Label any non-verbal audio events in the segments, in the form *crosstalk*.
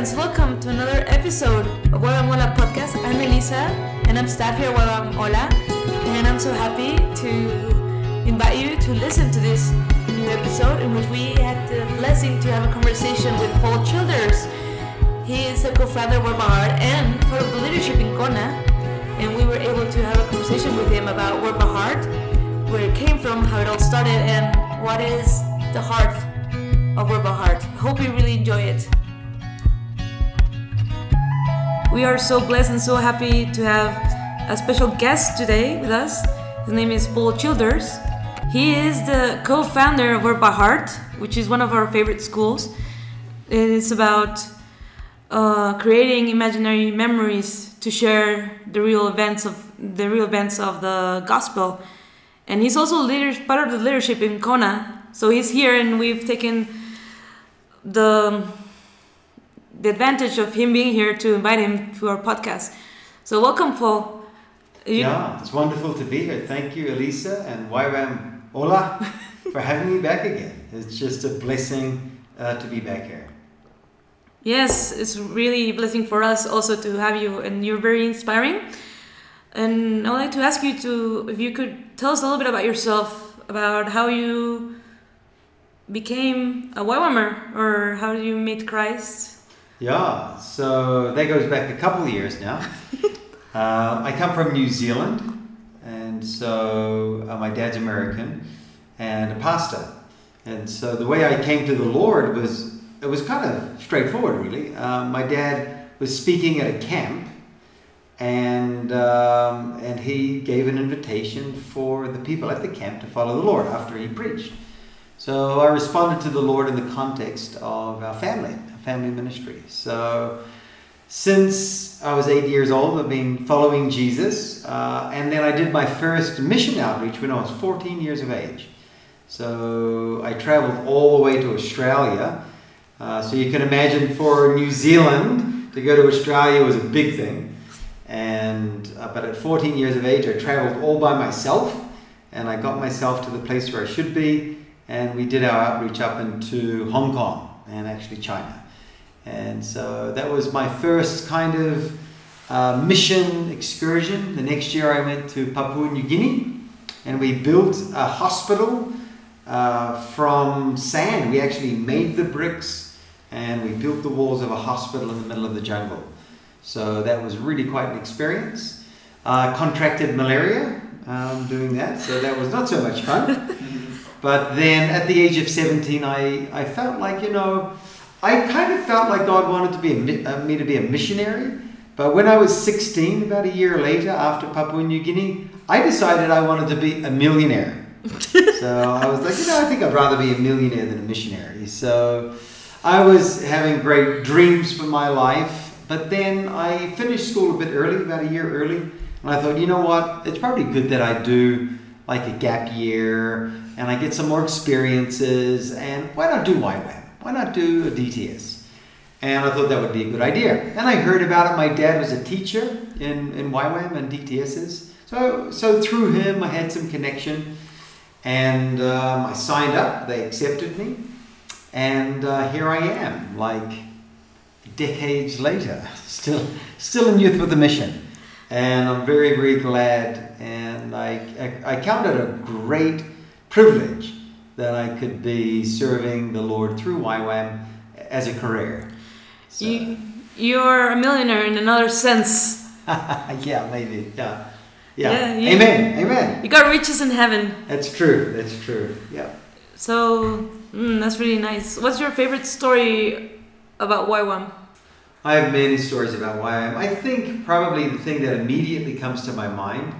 friends, welcome to another episode of YWAM Ola podcast. I'm Elisa and I'm staff here at YWAM Ola, and I'm so happy to invite you to listen to this new episode in which we had the blessing to have a conversation with Paul Childers. He is the co-founder of Word and part of the leadership in Kona, and we were able to have a conversation with him about Word where it came from, how it all started, and what is the heart of Word Hope you really enjoy it. We are so blessed and so happy to have a special guest today with us. His name is Paul Childers. He is the co founder of by Heart, which is one of our favorite schools. It's about uh, creating imaginary memories to share the real events of the real events of the gospel. And he's also leader, part of the leadership in Kona. So he's here, and we've taken the the advantage of him being here to invite him to our podcast. So welcome, Paul. You yeah, it's wonderful to be here. Thank you, Elisa and YWAM Ola, *laughs* for having me back again. It's just a blessing uh, to be back here. Yes, it's really a blessing for us also to have you, and you're very inspiring. And I'd like to ask you to, if you could tell us a little bit about yourself, about how you became a YWAMer, or how you meet Christ. Yeah, so that goes back a couple of years now. *laughs* uh, I come from New Zealand, and so uh, my dad's American and a pastor. And so the way I came to the Lord was it was kind of straightforward, really. Um, my dad was speaking at a camp, and um, and he gave an invitation for the people at the camp to follow the Lord after he preached. So I responded to the Lord in the context of our family family ministry. So since I was eight years old, I've been following Jesus. Uh, and then I did my first mission outreach when I was 14 years of age. So I traveled all the way to Australia. Uh, so you can imagine for New Zealand to go to Australia was a big thing. And uh, but at 14 years of age, I traveled all by myself, and I got myself to the place where I should be. And we did our outreach up into Hong Kong and actually China. And so that was my first kind of uh, mission excursion. The next year I went to Papua New Guinea and we built a hospital uh, from sand. We actually made the bricks and we built the walls of a hospital in the middle of the jungle. So that was really quite an experience. Uh, contracted malaria um, doing that, so that was not so much fun. *laughs* but then at the age of 17, I, I felt like, you know, I kind of felt like God wanted to be a, uh, me to be a missionary. But when I was 16, about a year later, after Papua New Guinea, I decided I wanted to be a millionaire. so I was like, you know, I think I'd rather be a millionaire than a missionary. So I was having great dreams for my life. But then I finished school a bit early, about a year early. And I thought, you know what? It's probably good that I do like a gap year and I get some more experiences. And why not do YWAM? Why not do a DTS? And I thought that would be a good idea. And I heard about it. My dad was a teacher in, in YWAM and DTSs. So, so through him, I had some connection. And um, I signed up. They accepted me. And uh, here I am, like decades later, *laughs* still, still in Youth with a Mission. And I'm very, very glad. And I, I, I count it a great privilege that I could be serving the Lord through YWAM as a career. So. You, you're a millionaire in another sense. *laughs* yeah, maybe. Yeah. Yeah. yeah you, Amen. Amen. You got riches in heaven. That's true. That's true. Yeah. So mm, that's really nice. What's your favorite story about YWAM? I have many stories about YWAM. I think probably the thing that immediately comes to my mind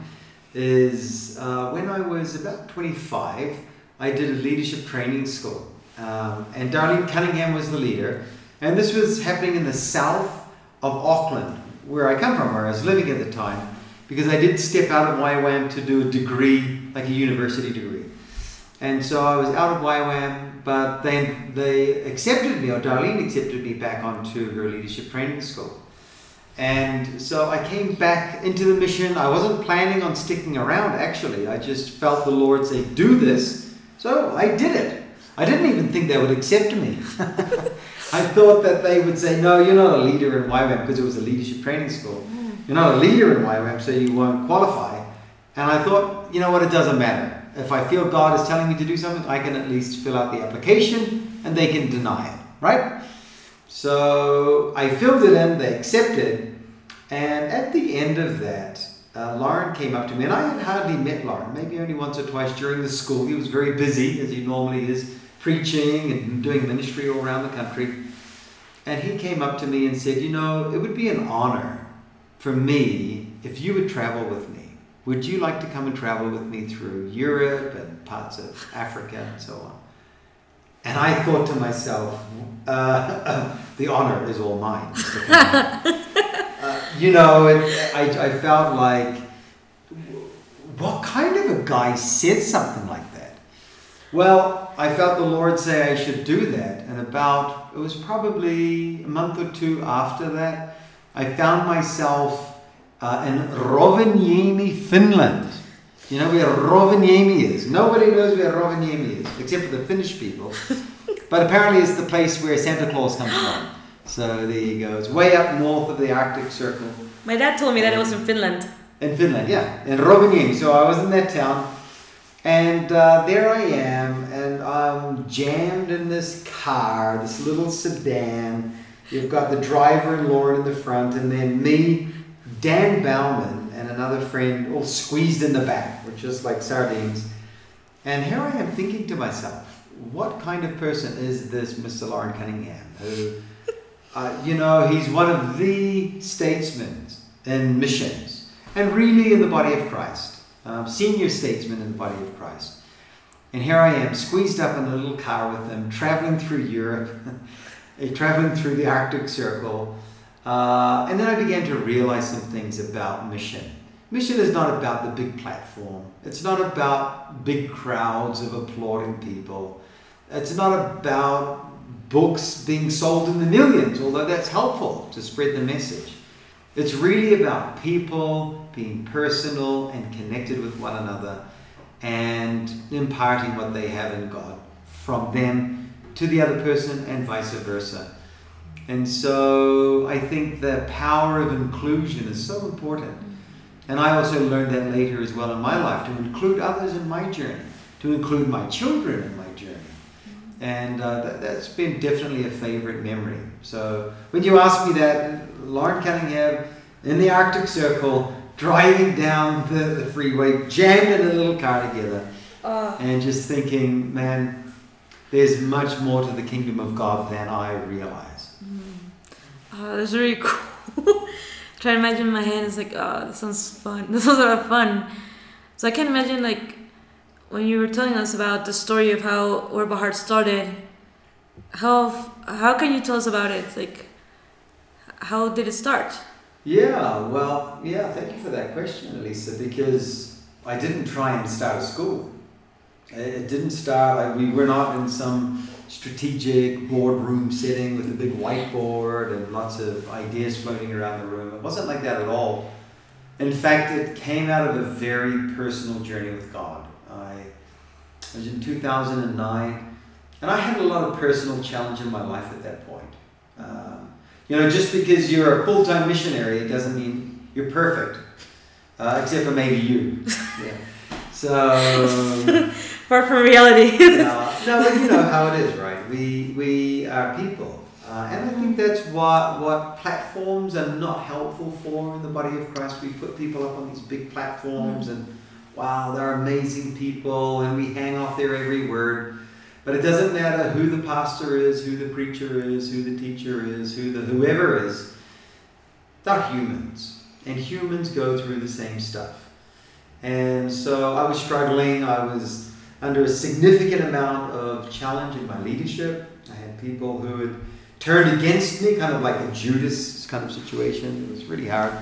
is uh, when I was about 25, I did a leadership training school. Um, and Darlene Cunningham was the leader. And this was happening in the south of Auckland, where I come from, where I was living at the time, because I did step out of YWAM to do a degree, like a university degree. And so I was out of YWAM, but then they accepted me, or Darlene accepted me back onto her leadership training school. And so I came back into the mission. I wasn't planning on sticking around, actually. I just felt the Lord say, Do this so I did it. I didn't even think they would accept me. *laughs* I thought that they would say, no, you're not a leader in YWAM because it was a leadership training school. Mm. You're not a leader in YWAM, so you won't qualify. And I thought, you know what, it doesn't matter. If I feel God is telling me to do something, I can at least fill out the application and they can deny it, right? So I filled it in, they accepted, and at the end of that, uh, Loren came up to me, and I had hardly met Loren, maybe only once or twice during the school. He was very busy, as he normally is, preaching and doing ministry all around the country. And he came up to me and said, You know, it would be an honor for me if you would travel with me. Would you like to come and travel with me through Europe and parts of Africa and so on? And I thought to myself, uh, *laughs* the honor is all mine. *laughs* you know, it, I, I felt like, what kind of a guy says something like that? Well, I felt the Lord say I should do that. And about, it was probably a month or two after that, I found myself uh, in Rovaniemi, Finland. You know where Rovaniemi is? Nobody knows where Rovaniemi is, except for the Finnish people. but apparently it's the place where Santa Claus comes from. So there you go. It's way up north of the Arctic Circle. My dad told me that it was in Finland. In Finland, yeah. In Rovaniemi. So I was in that town. And uh, there I am, and I'm jammed in this car, this little sedan. You've got the driver and Loren in the front, and then me, Dan Baumann, and another friend all squeezed in the back. We're just like sardines. And here I am thinking to myself, what kind of person is this Mr. Loren Cunningham? Who, uh, you know, he's one of the statesmen in missions, and really in the body of Christ um, senior statesman in the body of Christ. And here I am, squeezed up in a little car with them, traveling through Europe, *laughs* traveling through the Arctic Circle. Uh, and then I began to realize some things about mission. Mission is not about the big platform. It's not about big crowds of applauding people. It's not about books being sold in the millions, although that's helpful to spread the message. It's really about people being personal and connected with one another and imparting what they have in God from them to the other person and vice versa. And so I think the power of inclusion is so important. And I also learned that later as well in my life to include others in my journey, to include my children in my journey. And uh, that, has been definitely a favorite memory. So when you ask me that, Loren Cunningham in the Arctic Circle, driving down the, the freeway, jammed in a little car together, uh, and just thinking, man, there's much more to the kingdom of God than I realize. Mm. Oh, that's really *laughs* cool. Try to imagine in my head, it's like, oh, this sounds fun. *laughs* This sounds a lot of fun. So I can imagine, like, when you were telling us about the story of how Word Heart started, how how can you tell us about it? Like, how did it start? Yeah, well, yeah, thank you for that question, Elisa, because I didn't try and start a school. It didn't start, like, we were not in some strategic boardroom setting with a big whiteboard and lots of ideas floating around the room. It wasn't like that at all. In fact, it came out of a very personal journey with God. Was in 2009, and I had a lot of personal challenge in my life at that point. Um, you know, just because you're a full time missionary, it doesn't mean you're perfect, uh, except for maybe you. *laughs* Yeah. So. *laughs* Far from reality. *laughs* no, no, but you know how it is, right? We we are people, uh, and I think that's what what platforms are not helpful for in the body of Christ. We put people up on these big platforms, mm-hmm. and wow, they're amazing people, and we hang off their every word. But it doesn't matter who the pastor is, who the preacher is, who the teacher is, who the whoever is. They're humans. And humans go through the same stuff. And so I was struggling. I was under a significant amount of challenge in my leadership. I had people who had turned against me, kind of like a Judas kind of situation. It was really hard.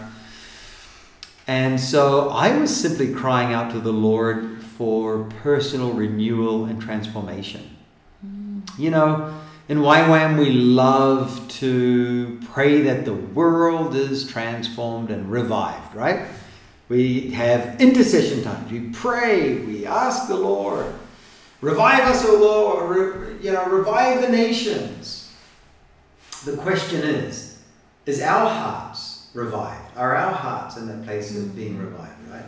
And so I was simply crying out to the Lord for personal renewal and transformation. Mm. You know, in YWAM, we love to pray that the world is transformed and revived, right? We have intercession times. We pray, we ask the Lord. Revive us, O Lord, re, you know, revive the nations. The question is, is our hearts revived? Are our hearts in that place of being mm. revived, right?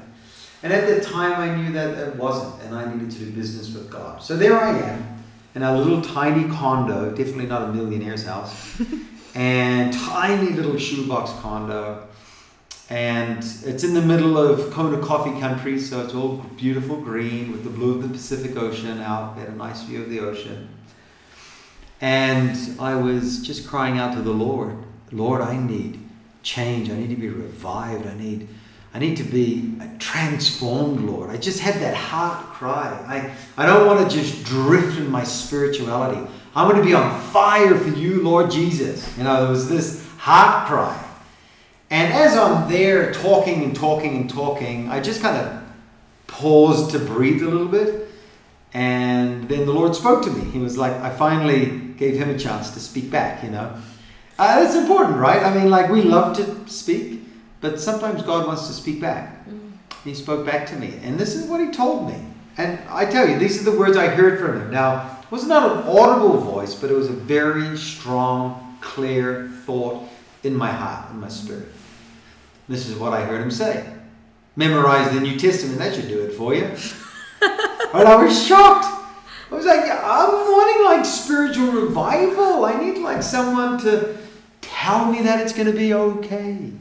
And at the time I knew that it wasn't, and I needed to do business with God. So there I am in a little tiny condo, definitely not a millionaire's house, *laughs* and tiny little shoebox condo. And it's in the middle of Kona coffee country, so it's all beautiful green with the blue of the Pacific Ocean out. We had a nice view of the ocean. And I was just crying out to the Lord, Lord, I need change. I need to be revived. I need I need to be transformed, Lord. I just had that heart cry. I, I don't want to just drift in my spirituality. I want to be on fire for you, Lord Jesus. You know, there was this heart cry. And as I'm there talking and talking and talking, I just kind of paused to breathe a little bit. And then the Lord spoke to me. He was like, I finally gave him a chance to speak back, you know. Uh, that's important, right? I mean, like, we love to speak, but sometimes God wants to speak back. Mm. He spoke back to me. And this is what he told me. And I tell you, these are the words I heard from him. Now, it was not an audible voice, but it was a very strong, clear thought in my heart, in my spirit. This is what I heard him say. Memorize the New Testament, that should do it for you. *laughs* and I was shocked. I was like, I'm wanting like spiritual revival. I need like someone to tell me that it's going to be okay.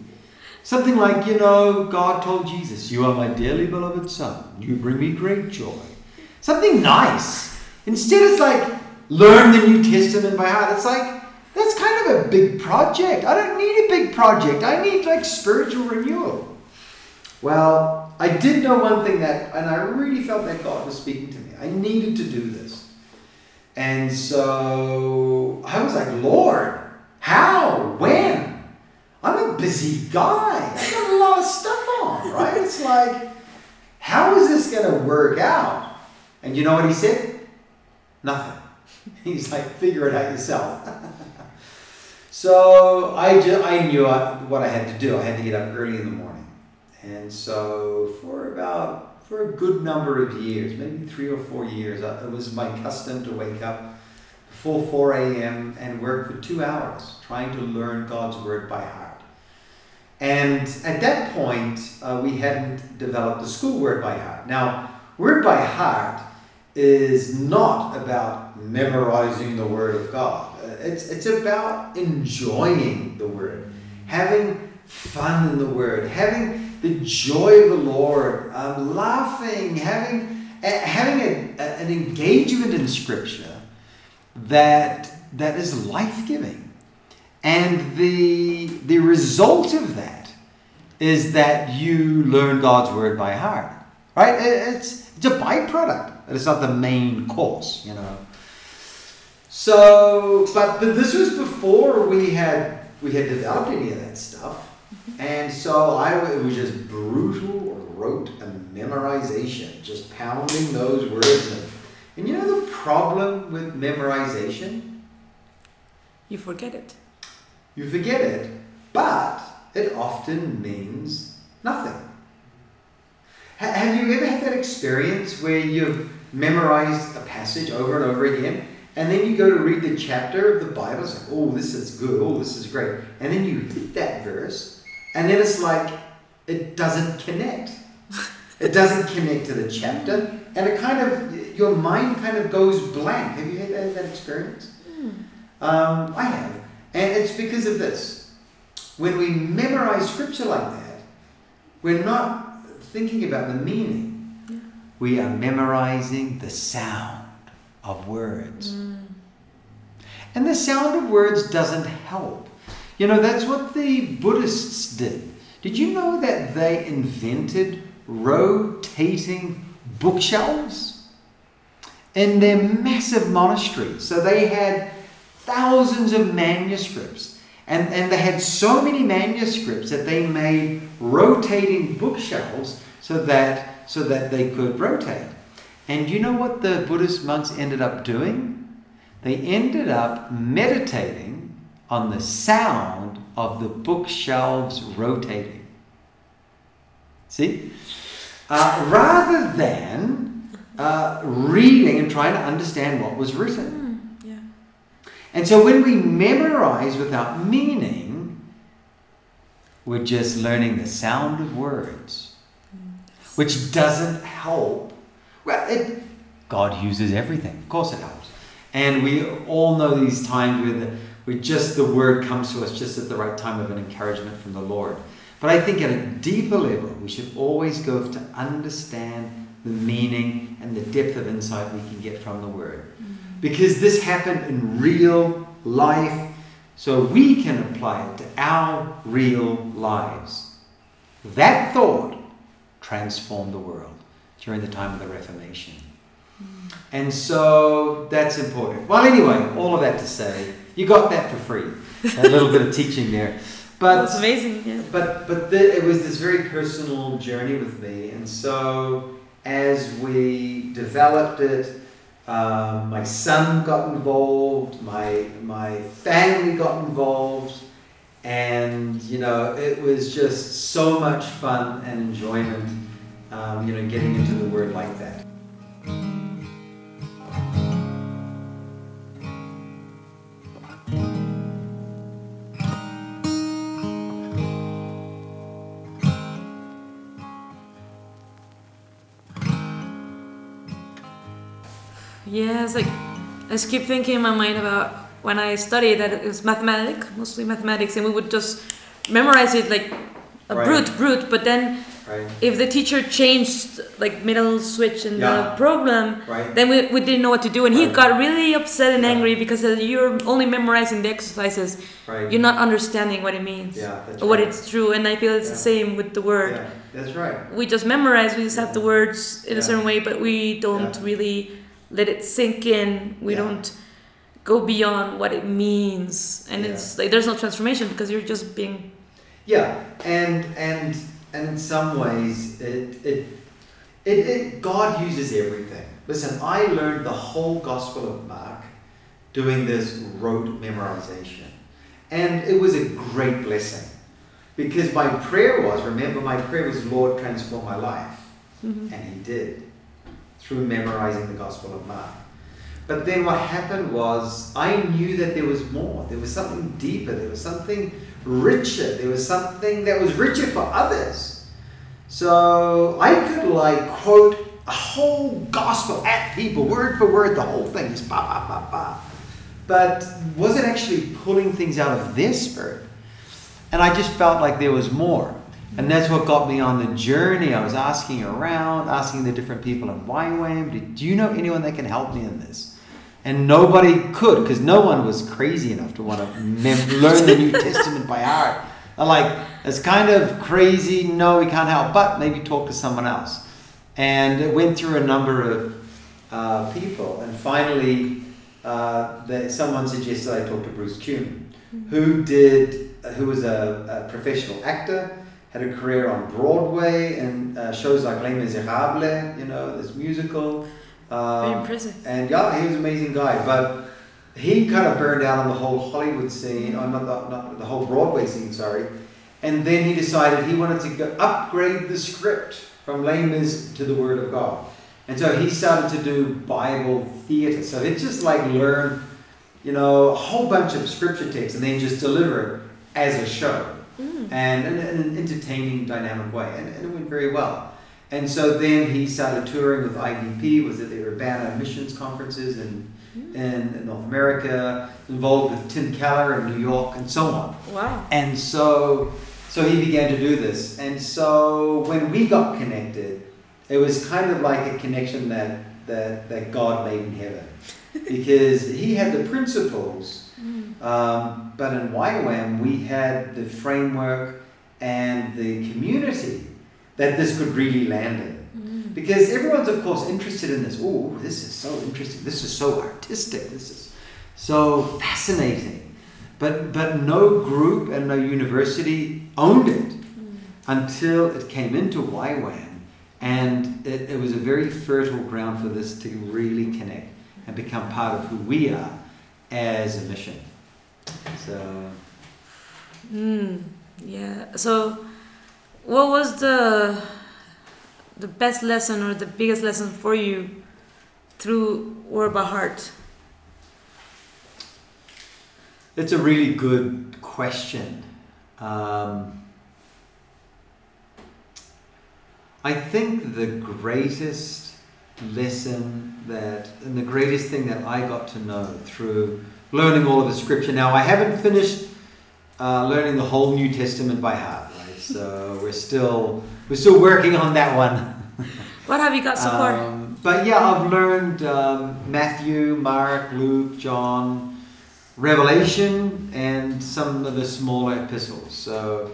Something like, you know, God told Jesus, You are my dearly beloved Son. You bring me great joy. Something nice. Instead, it's like, learn the New Testament by heart. It's like, that's kind of a big project. I don't need a big project. I need like spiritual renewal. Well, I did know one thing that, and I really felt that God was speaking to me. I needed to do this. And so I was like, Lord, how? When? I'm a busy guy. I got a lot of stuff on, right? It's like, how is this going to work out? And you know what he said? Nothing. *laughs* He's like, figure it out yourself. *laughs* so I, just, I knew what I had to do. I had to get up early in the morning. And so for about, for a good number of years, maybe three or four years, it was my custom to wake up before 4 a.m. and work for two hours trying to learn God's Word by heart. And at that point, uh, we hadn't developed the school word by heart. Now, word by heart is not about memorizing the Word of God. It's, it's about enjoying the Word, having fun in the Word, having the joy of the Lord, um, laughing, having, uh, having a, a, an engagement in Scripture that that is life-giving. And the the result of that is that you learn God's word by heart. Right? It's it's a byproduct. It's not the main course, you know. So, but, but this was before we had we had developed any of that stuff. Mm-hmm. And so I it was just brutal rote and memorization, just pounding those words and and you know the problem with memorization? You forget it. You forget it, but it often means nothing. have you ever had that experience where you've memorized a passage over and over again, and then you go to read the chapter of the Bible, it's like, oh, this is good, oh, this is great. And then you hit that verse, and then it's like, it doesn't connect. *laughs* It doesn't connect to the chapter, and it kind of your mind kind of goes blank. Have you had that, that experience? Mm. Um, I have, and it's because of this. When we memorize scripture like that, we're not thinking about the meaning. Yeah. We are memorizing the sound of words. Mm. And the sound of words doesn't help. You know, that's what the Buddhists did. Did you know that they invented rotating bookshelves in their massive monastery. So they had thousands of manuscripts. And, and they had so many manuscripts that they made rotating bookshelves so that, so that they could rotate. And you know what the Buddhist monks ended up doing? They ended up meditating on the sound of the bookshelves rotating. See? Uh, rather than uh, reading and trying to understand what was written. Mm, yeah. And so when we memorize without meaning, we're just learning the sound of words, which doesn't help. Well, it, God uses everything. Of course it helps. And we all know these times where, the, where just the word comes to us just at the right time of an encouragement from the Lord. But I think at a deeper level, we should always go to understand the meaning and the depth of insight we can get from the word. Mm-hmm. Because this happened in real life, so we can apply it to our real lives. That thought transformed the world during the time of the Reformation. Mm-hmm. And so that's important. Well, anyway, all of that to say, you got that for free. A little bit of teaching there. But That's amazing. Yeah. but but the, it was this very personal journey with me, and so as we developed it, um, my son got involved, my my family got involved, and you know it was just so much fun and enjoyment, um, you know, getting into the word like that. Yeah, like I just keep thinking in my mind about when I studied that it was mathematics, mostly mathematics, and we would just memorize it like a Right. brute, brute. But then Right. if the teacher changed like middle switch in Yeah. the problem, Right. then we, we didn't know what to do, and he got really upset and Yeah. angry because uh, you're only memorizing the exercises, Right. you're not understanding what it means Yeah, what it's true. And I feel it's the same with the word. Yeah, that's right. We just memorize, we just have the words in a certain way, but we don't Yeah. really let it sink in. We Yeah. don't go beyond what it means, and Yeah. it's like there's no transformation because you're just being. Yeah, and and and in some ways, it it it, it God uses everything. Listen, I learned the whole Gospel of Mark doing this rote memorization, and it was a great blessing because my prayer was remember my prayer was Lord transform my life, Mhm. and He did through memorizing the Gospel of Mark. But then what happened was I knew that there was more. There was something deeper. There was something richer. There was something that was richer for others. So I could like quote a whole gospel at people, word for word, the whole thing is ba ba ba ba. But was it actually pulling things out of their spirit? And I just felt like there was more. And that's what got me on the journey. I was asking around, asking the different people in YWAM, do, you know anyone that can help me in this? And nobody could because no one was crazy enough to want to mem- learn the New Testament by heart. They're like, it's kind of crazy. No, we can't help, but maybe talk to someone else. And it went through a number of uh, people. And finally, uh, that someone suggested I talk to Bruce Kuhn, who did, who was a, a professional actor, had a career on Broadway and uh, shows like Les Miserables, you know, this musical. Very Um, impressive. and yeah, he was an amazing guy, but he kind of burned out on the whole Hollywood scene, or not the, not the whole Broadway scene, sorry. And then he decided he wanted to go upgrade the script from Les Mis to the Word of God. And so he started to do Bible theater. So it's just like learn, you know, a whole bunch of scripture texts and then just deliver it as a show Mm. and in, in an entertaining, dynamic way. And, and it went very well. And so then he started touring with IVP, was at the Urbana Missions Conferences in, in North America, involved with Tim Keller in New York, and so on. Wow. And so, so he began to do this. And so when we got connected, it was kind of like a connection that, that, that God made in heaven. *laughs* Because he had the principles, Mm. Um, but in YWAM, we had the framework and the community that this could really land in. Mm. Because everyone's, of course, interested in this. Oh, this is so interesting. This is so artistic. This is so fascinating. But, but no group and no university owned it Mm. until it came into YWAM. And it, it was a very fertile ground for this to really connect and become part of who we are as a mission. So, Mm. Yeah. So, what was the the best lesson or the biggest lesson for you through Word by Heart? It's a really good question. Um, I think the greatest lesson that, and the greatest thing that I got to know through learning all of the scripture. Now, I haven't finished uh, learning the whole New Testament by heart, right? So we're still we're still working on that one. *laughs* What have you got so far? Um, but yeah, I've learned um, Matthew, Mark, Luke, John, Revelation, and some of the smaller epistles. So,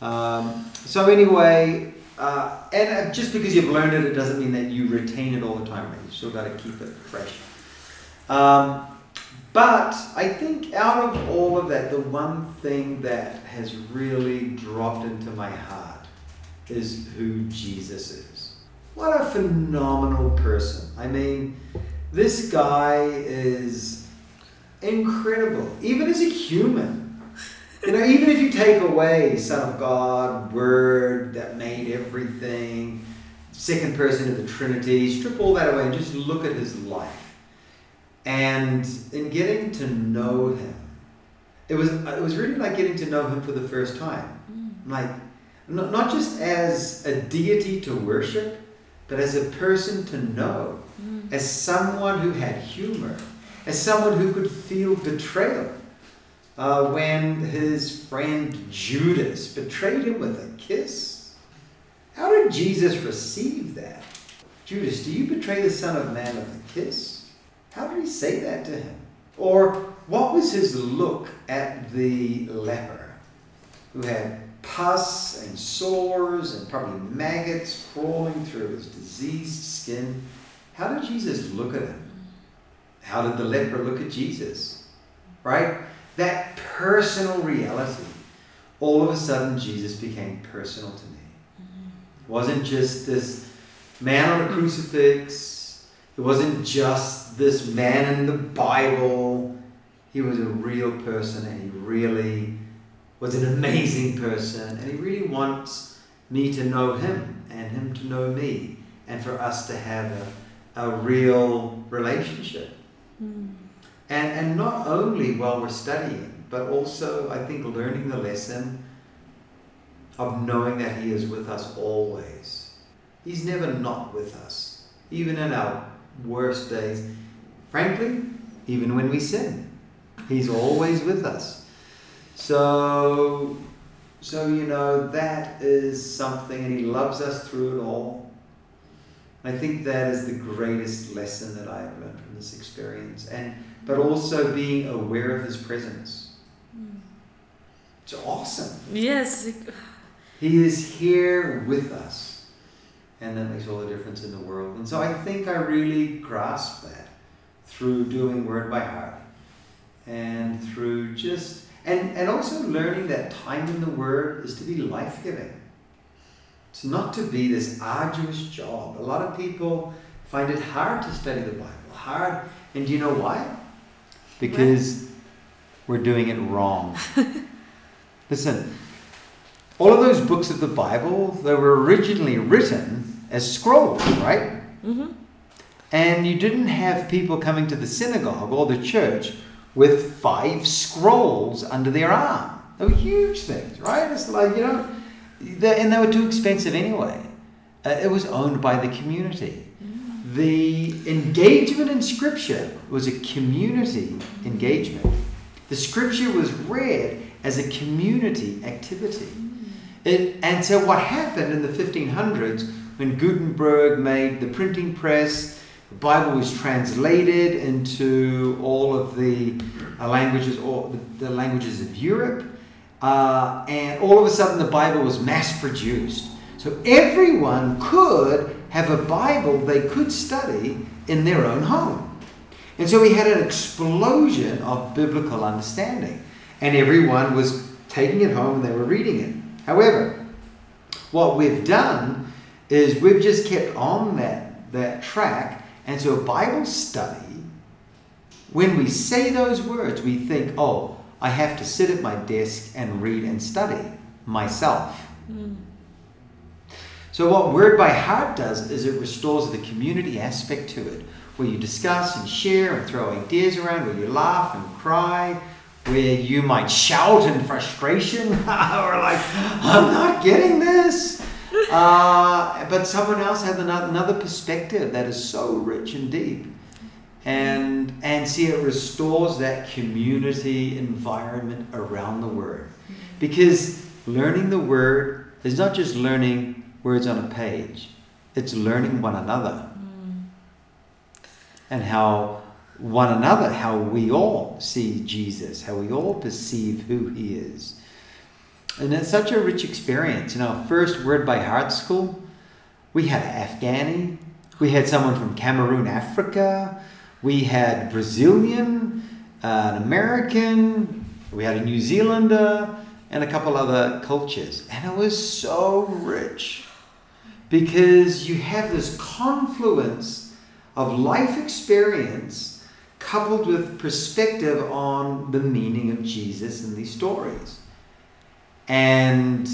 um, so anyway, uh, and uh, just because you've learned it, it doesn't mean that you retain it all the time. Right? You still got to keep it fresh. Um, but I think out of all of that, the one thing that has really dropped into my heart is who Jesus is. What a phenomenal person. I mean, this guy is incredible, even as a human. You know, even if you take away Son of God, Word that made everything, second person of the Trinity, strip all that away and just look at his life. And in getting to know him, it was it was really like getting to know him for the first time. Like not, not just as a deity to worship, but as a person to know, Mm. as someone who had humor, as someone who could feel betrayal. Uh, when his friend Judas betrayed him with a kiss, how did Jesus receive that? Judas, do you betray the Son of Man with a kiss? How did he say that to him? Or what was his look at the leper who had pus and sores and probably maggots crawling through his diseased skin? How did Jesus look at him? How did the leper look at Jesus? Right? That personal reality. All of a sudden, Jesus became personal to me. It wasn't just this man on a crucifix. It wasn't just this man in the Bible. He was a real person and he really was an amazing person. And he really wants me to know him and him to know me and for us to have a, a real relationship. Mm. And, and not only while we're studying, but also, I think, learning the lesson of knowing that He is with us always. He's never not with us, even in our worst days. Frankly, even when we sin, He's always with us. So, so you know, that is something, and He loves us through it all. I think that is the greatest lesson that I have learned from this experience. And but also being aware of his presence. Hmm. It's awesome. Yes. He is here with us. And that makes all the difference in the world. And so I think I really grasped that through doing word by heart. And through just and, and also learning that time in the word is to be life giving. It's not to be this arduous job. A lot of people find it hard to study the Bible. Hard. And do you know why? Because we're doing it wrong. *laughs* Listen, all of those books of the Bible, they were originally written as scrolls, right? Mhm. And you didn't have people coming to the synagogue or the church with five scrolls under their arm. They were huge things, right? It's like, you know, they, and they were too expensive anyway. Uh, it was owned by the community. The engagement in Scripture was a community engagement. The Scripture was read as a community activity. It, and so, what happened in the 1500s when Gutenberg made the printing press, the Bible was translated into all of the uh, languages, all the, languages of Europe, uh, and all of a sudden the Bible was mass produced. So everyone could have a Bible they could study in their own home. And so we had an explosion of biblical understanding, and everyone was taking it home and they were reading it. However, what we've done is we've just kept on that, that track, and so a Bible study, when we say those words, we think, oh, I have to sit at my desk and read and study myself. Hmm. So, what Word by Heart does is it restores the community aspect to it, where you discuss and share and throw ideas around, where you laugh and cry, where you might shout in frustration *laughs* or like, I'm not getting this. *laughs* Uh, but someone else has another perspective that is so rich and deep. And, and see, it restores that community environment around the word. Because learning the word is not just learning words on a page, it's learning one another. Mm. And how one another, how we all see Jesus, how we all perceive who he is. And it's such a rich experience. You know, first word by heart school, we had Afghani, we had someone from Cameroon, Africa, we had Brazilian, uh, an American, we had a New Zealander, and a couple other cultures. And it was so rich because you have this confluence of life experience coupled with perspective on the meaning of Jesus in these stories. And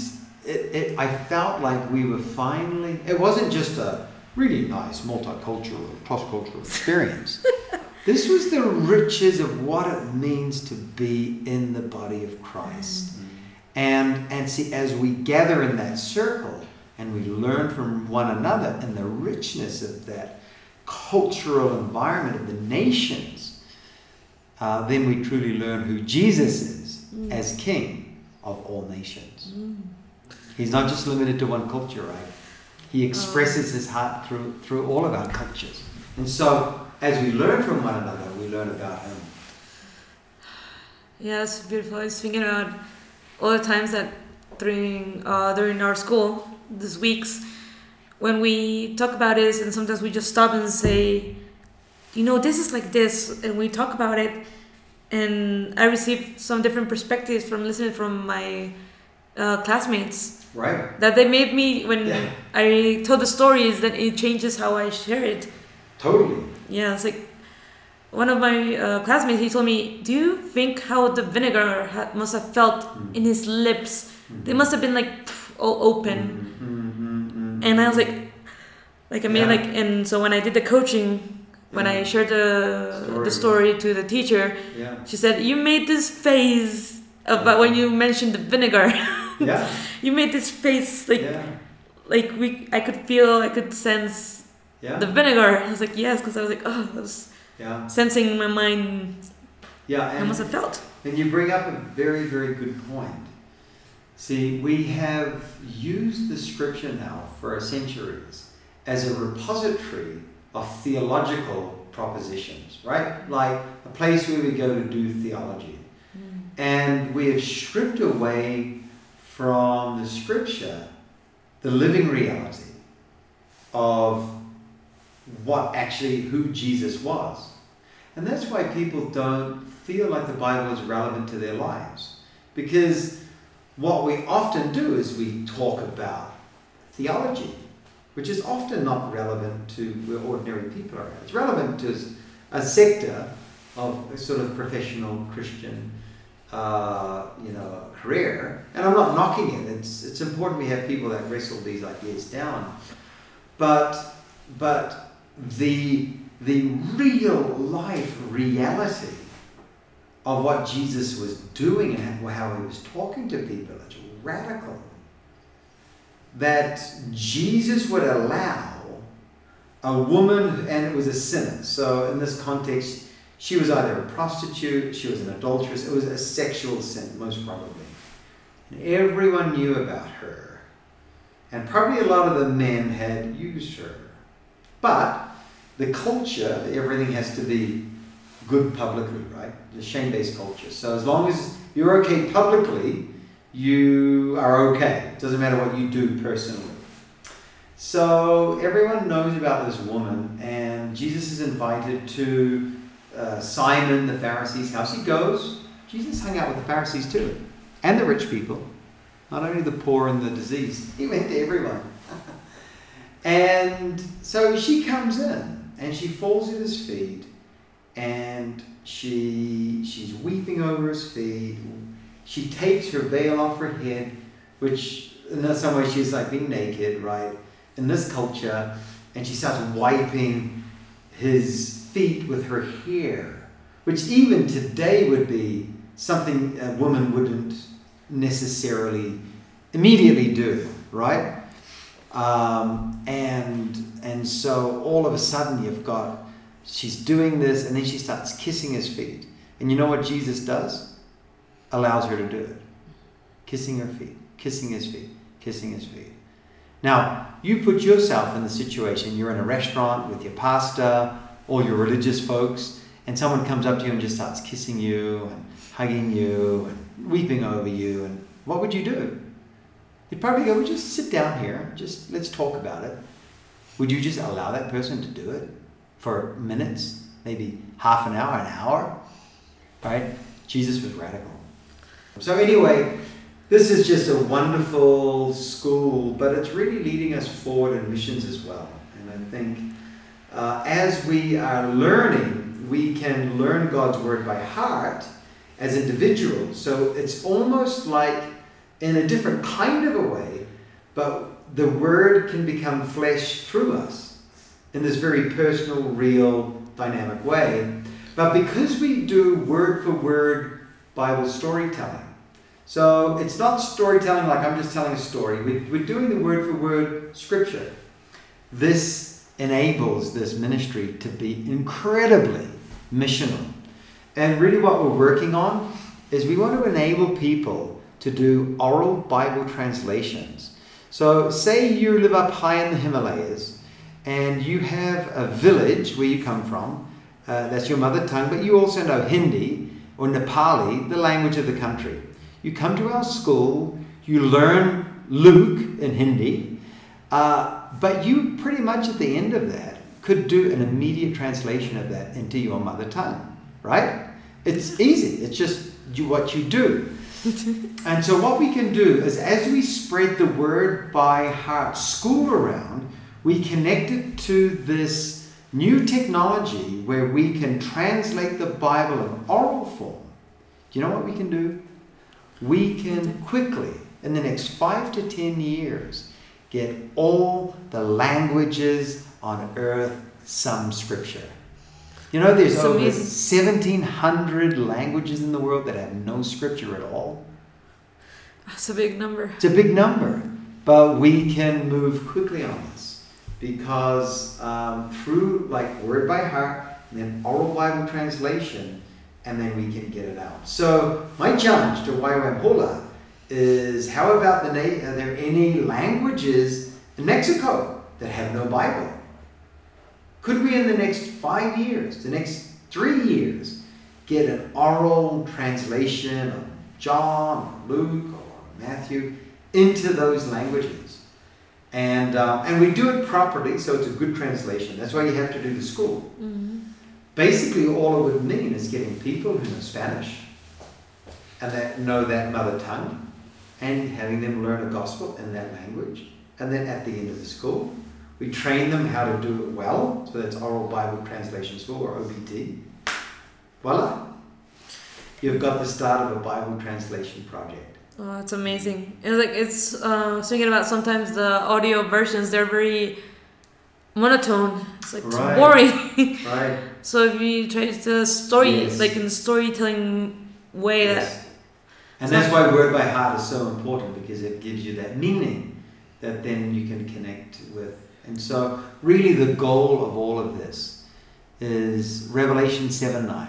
it, it, I felt like we were finally, it wasn't just a really nice multicultural, cross-cultural experience. *laughs* this was the riches of what it means to be in the body of Christ. Mm-hmm. And, and see, as we gather in that circle and we learn from one another and the richness of that cultural environment of the nations, uh, then we truly learn who Jesus is mm. as King of all nations. Mm. He's not just limited to one culture, right? He expresses oh. his heart through, through all of our cultures. And so, as we learn from one another, we learn about Him. Yeah, it's beautiful. I was thinking about all the times that during uh, during our school, these weeks, when we talk about this and sometimes we just stop and say you know this is like this and we talk about it and i received some different perspectives from listening from my uh, classmates right that they made me when yeah. i told the stories that it changes how i share it totally yeah it's like one of my uh, classmates he told me do you think how the vinegar ha- must have felt mm. in his lips mm-hmm. they must have been like pff, all open mm-hmm and I was like, like I mean, yeah. like, and so when I did the coaching, when yeah. I shared the story. the story to the teacher, yeah. she said, "You made this face about when you mentioned the vinegar. *laughs* yeah, you made this face like, like we, I could feel, I could sense the vinegar. I was like, yes, because I was like, oh, I was yeah. sensing in my mind. Yeah, and, I must have felt. And you bring up a very, very good point See, we have used the scripture now for centuries as a repository of theological propositions, right? Like a place where we go to do theology. Mm. And we have stripped away from the scripture the living reality of what actually who Jesus was. And that's why people don't feel like the Bible is relevant to their lives. Because what we often do is we talk about theology, which is often not relevant to where ordinary people are It's relevant to a sector of a sort of professional Christian, uh, you know, career. And I'm not knocking it. It's it's important we have people that wrestle these ideas down. But but the the real life reality of what Jesus was doing and how he was talking to people. It's radical. That Jesus would allow a woman, and it was a sinner. So, in this context, she was either a prostitute, she was an adulteress, it was a sexual sin, most probably. And everyone knew about her. And probably a lot of the men had used her. But the culture, everything has to be good publicly, right? The shame based culture. So as long as you're okay publicly, you are okay. It doesn't matter what you do personally. So everyone knows about this woman, and Jesus is invited to uh, Simon the Pharisee's house. He goes. Jesus hung out with the Pharisees too, and the rich people, not only the poor and the diseased. He went to everyone. *laughs* and so she comes in, and she falls at his feet and she she's weeping over his feet. She takes her veil off her head, which in some way she's like being naked, right? In this culture, and she starts wiping his feet with her hair, which even today would be something a woman wouldn't necessarily immediately do, right? Um, and and so all of a sudden you've got she's doing this, and then she starts kissing his feet. And you know what Jesus does? Allows her to do it, kissing her feet, kissing his feet, kissing his feet. Now you put yourself in the situation. You're in a restaurant with your pastor, all your religious folks, and someone comes up to you and just starts kissing you and hugging you and weeping over you. And what would you do? You'd probably go, well, just sit down here, just let's talk about it. Would you just allow that person to do it for minutes, maybe half an hour, an hour? Right? Jesus was radical. So, anyway, this is just a wonderful school, but it's really leading us forward in missions as well. And I think uh, as we are learning, we can learn God's word by heart as individuals. So, it's almost like in a different kind of a way, but the Word can become flesh through us in this very personal, real, dynamic way. But because we do word for word Bible storytelling, so it's not storytelling like I'm just telling a story, we're doing the word for word scripture. This enables this ministry to be incredibly missional. And really, what we're working on is we want to enable people to do oral Bible translations. So, say you live up high in the Himalayas and you have a village where you come from, uh, that's your mother tongue, but you also know Hindi or Nepali, the language of the country. You come to our school, you learn Luke in Hindi, uh, but you pretty much at the end of that could do an immediate translation of that into your mother tongue, right? It's easy, it's just you, what you do. *laughs* and so, what we can do is as we spread the word by heart school around, we connect it to this new technology where we can translate the Bible in oral form. Do you know what we can do? We can quickly, in the next five to ten years, get all the languages on earth some scripture. You know, there's it's over 1,700 languages in the world that have no scripture at all. That's a big number. It's a big number. But we can move quickly on this because um, through like word by heart and then oral Bible translation, and then we can get it out. So, my challenge to YWAM Hula is how about the are there any languages in Mexico that have no Bible? Could we, in the next five years, the next three years, get an oral translation of John, or Luke, or Matthew into those languages? And, uh, and we do it properly, so it's a good translation. That's why you have to do the school. Mm-hmm. Basically, all it would mean is getting people who know Spanish and that know that mother tongue and having them learn a gospel in that language. And then at the end of the school, we train them how to do it well. So that's Oral Bible Translation School or OBT. Voila. You've got the start of a Bible translation project. Oh, it's amazing. It's like it's uh, thinking about sometimes the audio versions. They're very monotone. It's like right. boring. *laughs* right. So if you try the story, yes. like in storytelling way, yes. that. And that's why word by heart is so important because it gives you that meaning that then you can connect with and so, really, the goal of all of this is Revelation 7 9.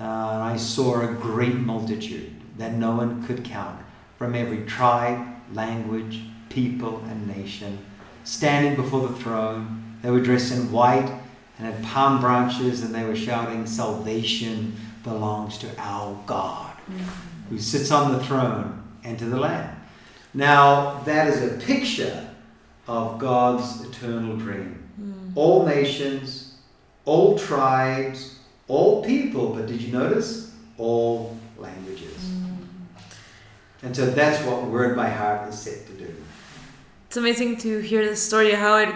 Uh, I saw a great multitude that no one could count from every tribe, language, people, and nation standing before the throne. They were dressed in white and had palm branches, and they were shouting, Salvation belongs to our God, mm-hmm. who sits on the throne and to the Lamb. Now, that is a picture of God's eternal dream. Mm. All nations, all tribes, all people, but did you notice? All languages. Mm. And so that's what Word by Heart is set to do. It's amazing to hear the story how it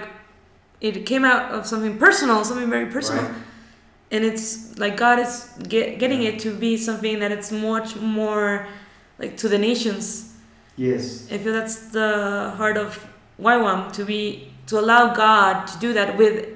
it came out of something personal, something very personal. Right. And it's like God is get, getting it to be something that it's much more like to the nations. Yes. I feel that's the heart of YWAM to be to allow God to do that with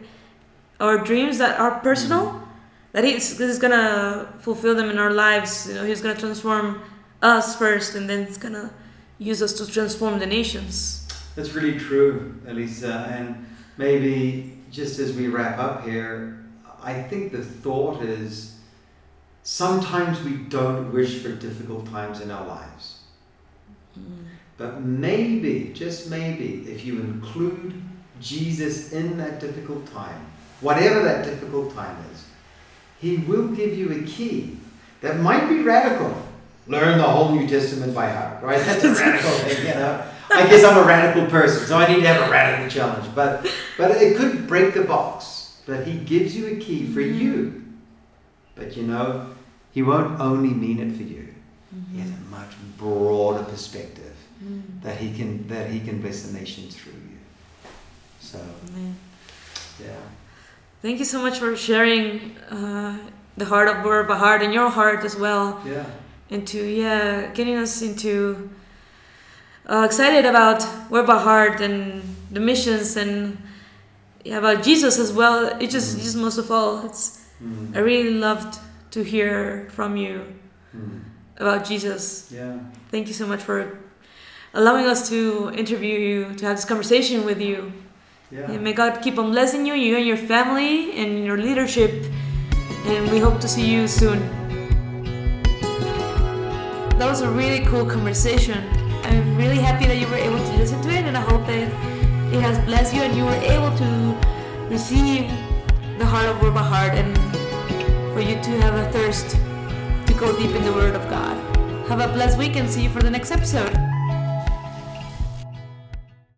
our dreams that are personal, mm-hmm. that He's, he's gonna fulfill them in our lives. You know, He's gonna transform us first, and then He's gonna use us to transform the nations. That's really true, Elisa. And maybe just as we wrap up here, I think the thought is sometimes we don't wish for difficult times in our lives. Mm-hmm. But maybe, just maybe, if you include Jesus in that difficult time, whatever that difficult time is, He will give you a key that might be radical. Learn the whole New Testament by heart, right? That's a *laughs* radical thing, you know. I guess I'm a radical person, so I need to have a radical challenge. But but it could break the box. But He gives you a key for mm-hmm. you. But you know, He won't only mean it for you. He has a mm-hmm. much broader perspective mm. that he can that he can bless the nations through you. So Amen. yeah, Thank you so much for sharing uh, the heart of by Heart and your heart as well. yeah, into yeah getting us into uh, excited about word by heart and the missions and yeah, about jesus as well it just Mhm. just most of all it's Mm. i really loved to hear from you Mm. about jesus yeah, thank you so much for allowing us to interview you to have this conversation with you yeah. and may god keep on blessing you you and your family and your leadership and we hope to see you soon that was a really cool conversation. I'm really happy that you were able to listen to it, and I hope that it has blessed you and you were able to receive the heart of Word by Heart and for you to have a thirst to go deep in the Word of God. Have a blessed week and see you for the next episode.